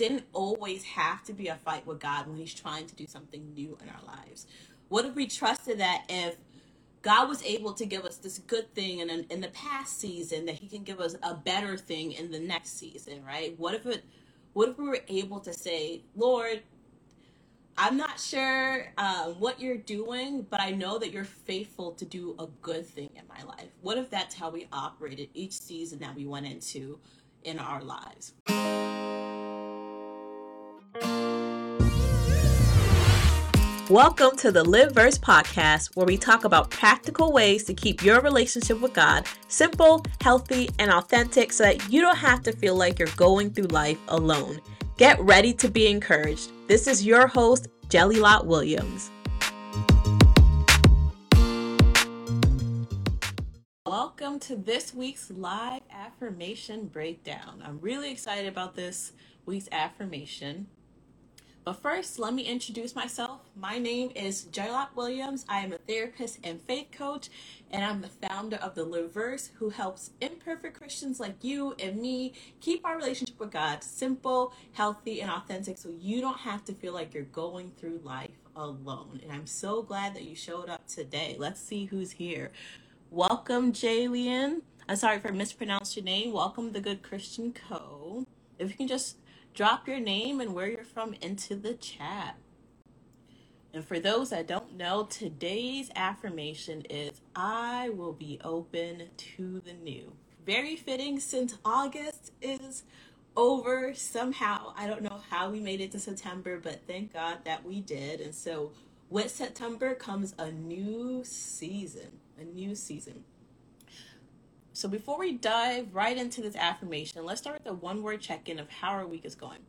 didn't always have to be a fight with God when He's trying to do something new in our lives? What if we trusted that if God was able to give us this good thing in, in the past season, that He can give us a better thing in the next season, right? What if it, what if we were able to say, Lord, I'm not sure uh, what you're doing, but I know that you're faithful to do a good thing in my life. What if that's how we operated each season that we went into in our lives? Welcome to the Lived Verse podcast, where we talk about practical ways to keep your relationship with God simple, healthy, and authentic so that you don't have to feel like you're going through life alone. Get ready to be encouraged. This is your host, Jelilat Williams. Welcome to this week's live affirmation breakdown. I'm really excited about this week's affirmation. But first, let me introduce myself. My name is Jelilat Williams. I am a therapist and faith coach, and I'm the founder of the Lived Verse, who helps imperfect Christians like you and me keep our relationship with God simple, healthy, and authentic so you don't have to feel like you're going through life alone. And I'm so glad that you showed up today. Let's see who's here. Welcome, Jalian. I'm sorry if I mispronounced your name. Welcome, the Good Christian Co. If you can just drop your name and where you're from into the chat. And for those that don't know, today's affirmation is I will be open to the new. Very fitting since August is over somehow. I don't know how we made it to September, but thank God that we did. And so with September comes a new season, a new season. So before we dive right into this affirmation, let's start with a one word check in of how our week is going.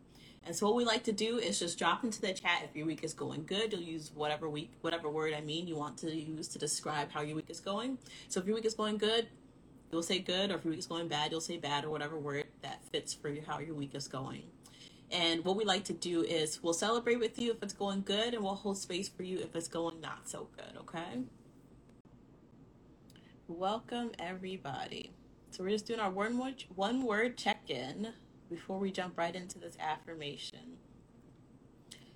And so what we like to do is just drop into the chat if your week is going good. You'll use whatever week, whatever word I mean you want to use to describe how your week is going. So if your week is going good, you'll say good, or if your week is going bad, you'll say bad, or whatever word that fits for how your week is going. And what we like to do is we'll celebrate with you if it's going good, and we'll hold space for you if it's going not so good. Okay. Welcome, everybody. So, we're just doing our one word, one word check in before we jump right into this affirmation.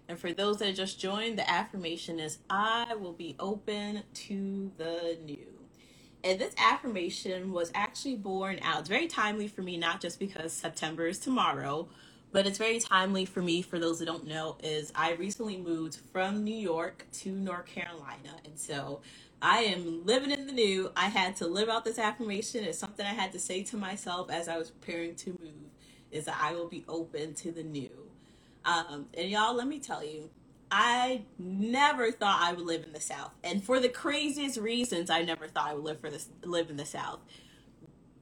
And for those that just joined, the affirmation is I will be open to the new. And this affirmation was actually born out. It's very timely for me, not just because September is tomorrow, but it's very timely for me. For those that don't know, is I recently moved from New York to North Carolina. And so I am living in the new. I had to live out this affirmation. It's something I had to say to myself as I was preparing to move is that I will be open to the new. Um, and y'all, let me tell you, I never thought I would live in the South. And for the craziest reasons, I never thought I would live for this live in the South.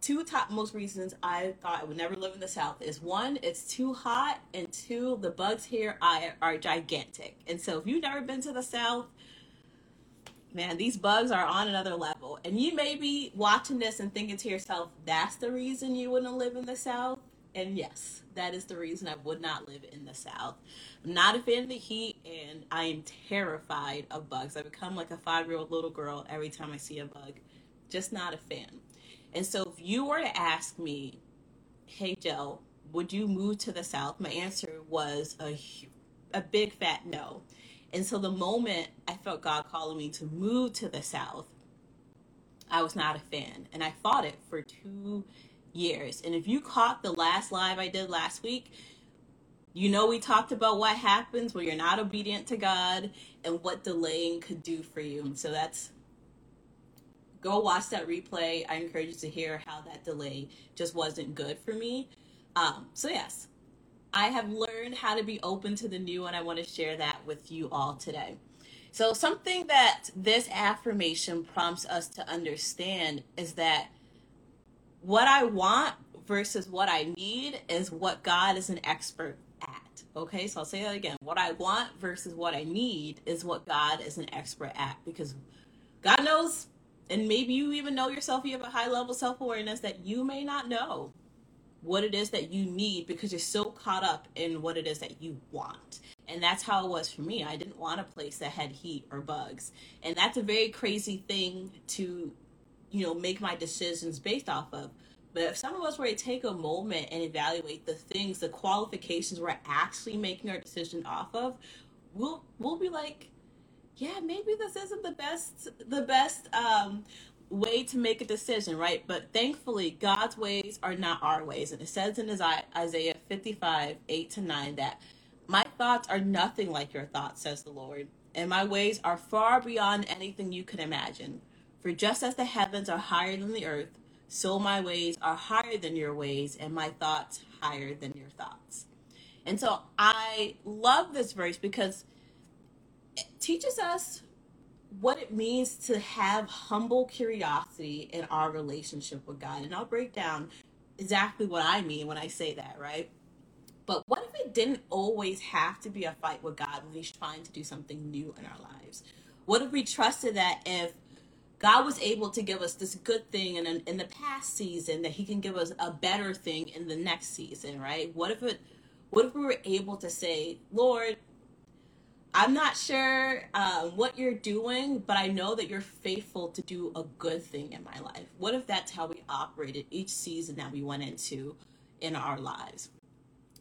Two top most reasons I thought I would never live in the South is one, it's too hot, and two, the bugs here are, are gigantic. And so if you've never been to the South, man, these bugs are on another level. And you may be watching this and thinking to yourself, that's the reason you wouldn't live in the South. And yes, that is the reason I would not live in the South. I'm not a fan of the heat, and I am terrified of bugs. I become like a five year old little girl every time I see a bug. Just not a fan. And so, if you were to ask me, hey, Joe, would you move to the South? My answer was a, a big fat no. And so the moment I felt God calling me to move to the South, I was not a fan. And I fought it for two years. And if you caught the last live I did last week, you know we talked about what happens when you're not obedient to God and what delaying could do for you. And so that's go watch that replay. I encourage you to hear how that delay just wasn't good for me. Um, so yes, I have learned how to be open to the new, and I want to share that with you all today. So, something that this affirmation prompts us to understand is that what I want versus what I need is what God is an expert at. Okay, so I'll say that again. What I want versus what I need is what God is an expert at because God knows, and maybe you even know yourself, you have a high level self awareness that you may not know what it is that you need because you're so caught up in what it is that you want. And that's how it was for me. I didn't want a place that had heat or bugs. And that's a very crazy thing to, you know, make my decisions based off of. But if some of us were to take a moment and evaluate the things, the qualifications we're actually making our decision off of, we'll we'll be like, yeah, maybe this isn't the best the best um, way to make a decision, right? But thankfully, God's ways are not our ways, and it says in Isaiah fifty five eight to nine that my thoughts are nothing like your thoughts, says the Lord, and my ways are far beyond anything you could imagine. For just as the heavens are higher than the earth, so my ways are higher than your ways, and my thoughts higher than your thoughts. And so I love this verse because it teaches us what it means to have humble curiosity in our relationship with God. And I'll break down exactly what I mean when I say that, right? But what if it didn't always have to be a fight with God when He's trying to do something new in our lives? What if we trusted that if God was able to give us this good thing in, in the past season, that He can give us a better thing in the next season, right? What if it, what if we were able to say, Lord, I'm not sure uh, what you're doing, but I know that you're faithful to do a good thing in my life. What if that's how we operated each season that we went into in our lives?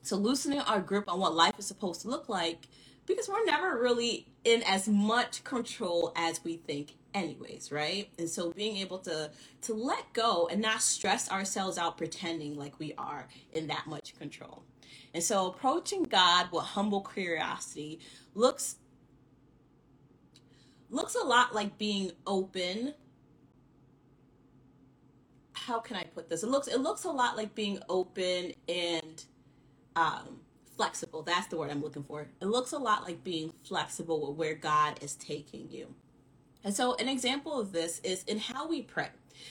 So, loosening our grip on what life is supposed to look like because we're never really in as much control as we think anyways right? And so being able to to let go and not stress ourselves out pretending like we are in that much control. And so approaching god with humble curiosity looks looks a lot like being open. How can i put this? It looks it looks a lot like being open and um flexible. That's the word i'm looking for. It looks a lot like being flexible with where god is taking you and so an example of this is in how we pray.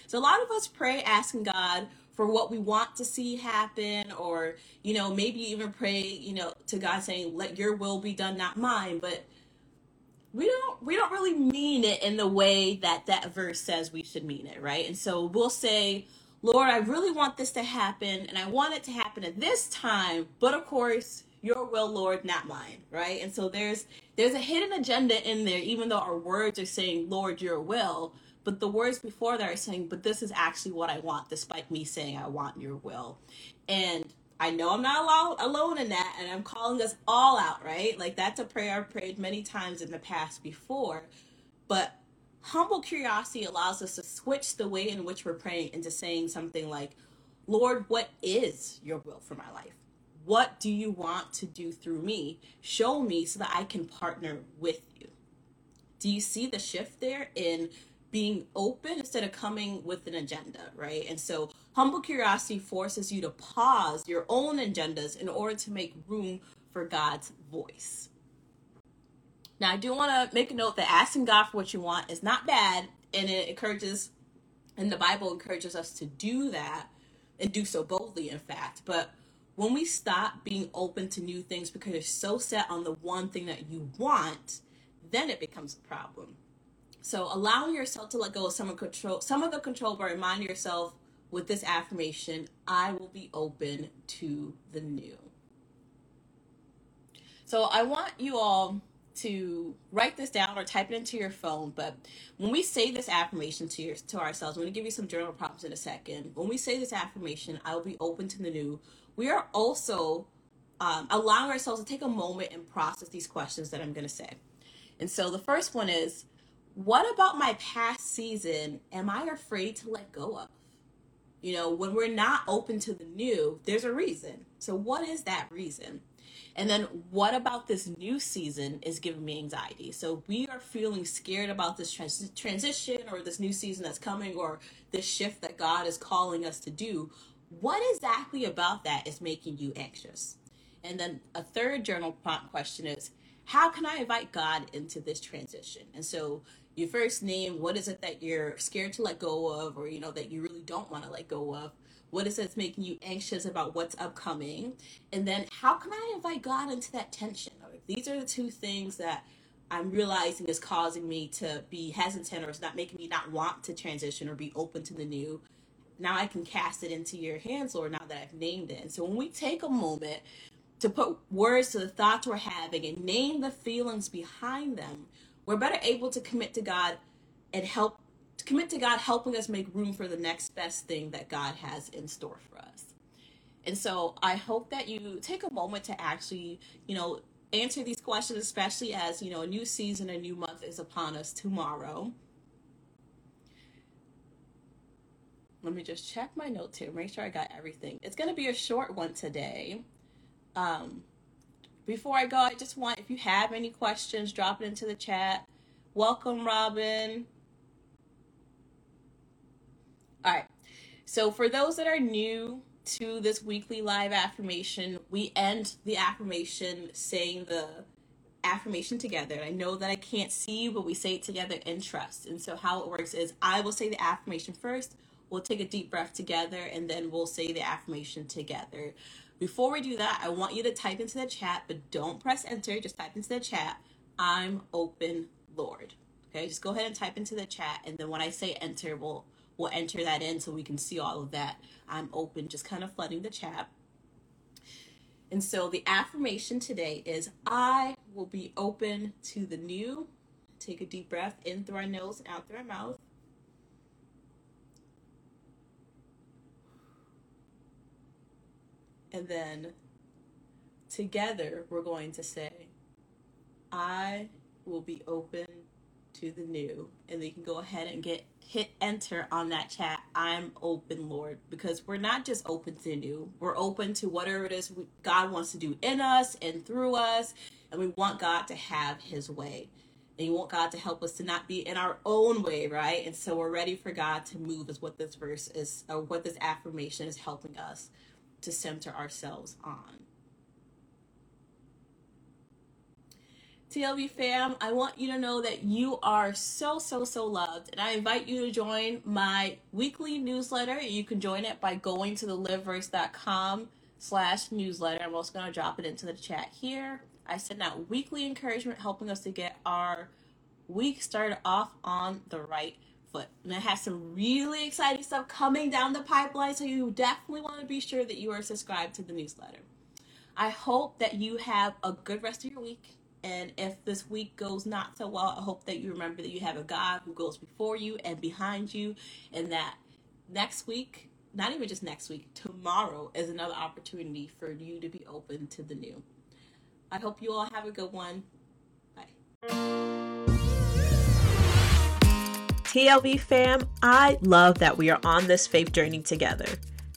So a lot of us pray asking god for what we want to see happen or you know maybe even pray you know to god saying let your will be done not mine. But we don't we don't really mean it in the way that that verse says we should mean it right? And so we'll say lord i really want this to happen and i want it to happen at this time but of course your will lord not mine right and so there's there's a hidden agenda in there even though our words are saying lord your will but the words before that are saying, but this is actually what I want, despite me saying I want your will. And I know I'm not alone in that, and I'm calling us all out, right? Like that's a prayer I've prayed many times in the past before. But humble curiosity allows us to switch the way in which we're praying into saying something like, Lord, what is your will for my life? What do you want to do through me? Show me so that I can partner with you. Do you see the shift there in being open instead of coming with an agenda, right? And so humble curiosity forces you to pause your own agendas in order to make room for God's voice. Now, I do want to make a note that asking God for what you want is not bad, and it encourages, and the Bible encourages us to do that and do so boldly, in fact. But when we stop being open to new things because you're so set on the one thing that you want, then it becomes a problem. So allowing yourself to let go of some of control, some of the control, but remind yourself with this affirmation, I will be open to the new. So I want you all to write this down or type it into your phone. But when we say this affirmation to your, to ourselves, I'm going to give you some journal prompts in a second. When we say this affirmation, I will be open to the new. We are also um, allowing ourselves to take a moment and process these questions that I'm going to say. And so the first one is what about my past season am I afraid to let go of? You know, when we're not open to the new, there's a reason. So, what is that reason? And then, what about this new season is giving me anxiety? So, we are feeling scared about this trans- transition or this new season that's coming or this shift that God is calling us to do. What exactly about that is making you anxious? And then, a third journal prompt question is How can I invite God into this transition? And so, you first name what is it that you're scared to let go of or you know that you really don't want to let go of what is it that's making you anxious about what's upcoming and then how can i invite god into that tension these are the two things that i'm realizing is causing me to be hesitant or it's not making me not want to transition or be open to the new now i can cast it into your hands lord now that i've named it and so when we take a moment to put words to the thoughts we're having and name the feelings behind them we're better able to commit to God and help commit to God helping us make room for the next best thing that God has in store for us. And so I hope that you take a moment to actually, you know, answer these questions, especially as, you know, a new season, a new month is upon us tomorrow. Let me just check my notes here, make sure I got everything. It's going to be a short one today. Um, before I go, I just want, if you have any questions, drop it into the chat. Welcome, Robin. All right. So, for those that are new to this weekly live affirmation, we end the affirmation saying the affirmation together. I know that I can't see you, but we say it together in trust. And so, how it works is I will say the affirmation first, we'll take a deep breath together, and then we'll say the affirmation together. Before we do that, I want you to type into the chat, but don't press enter, just type into the chat, I'm open, Lord. Okay, just go ahead and type into the chat, and then when I say enter, we'll we'll enter that in so we can see all of that. I'm open, just kind of flooding the chat. And so the affirmation today is I will be open to the new. Take a deep breath in through our nose and out through our mouth. And then together we're going to say, I will be open to the new. And they can go ahead and get hit enter on that chat. I'm open, Lord, because we're not just open to new. We're open to whatever it is God wants to do in us and through us. And we want God to have his way. And you want God to help us to not be in our own way, right? And so we're ready for God to move, is what this verse is, or what this affirmation is helping us to center ourselves on. TLB fam, I want you to know that you are so, so, so loved. And I invite you to join my weekly newsletter. You can join it by going to the livedverse.com slash newsletter. I'm also going to drop it into the chat here. I send out weekly encouragement, helping us to get our week started off on the right foot. And I have some really exciting stuff coming down the pipeline, so you definitely want to be sure that you are subscribed to the newsletter. I hope that you have a good rest of your week. And if this week goes not so well, I hope that you remember that you have a God who goes before you and behind you, and that next week, not even just next week, tomorrow is another opportunity for you to be open to the new. I hope you all have a good one. Bye. TLB fam, I love that we are on this faith journey together.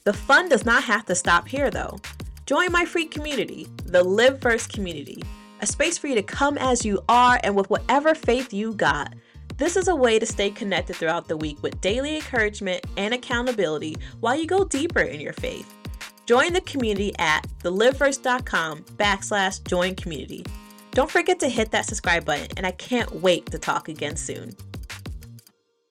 The fun does not have to stop here though. Join my free community, the Lived Verse community, a space for you to come as you are and with whatever faith you got. This is a way to stay connected throughout the week with daily encouragement and accountability while you go deeper in your faith. Join the community at thelivedverse.com backslash join community. Don't forget to hit that subscribe button, and I can't wait to talk again soon.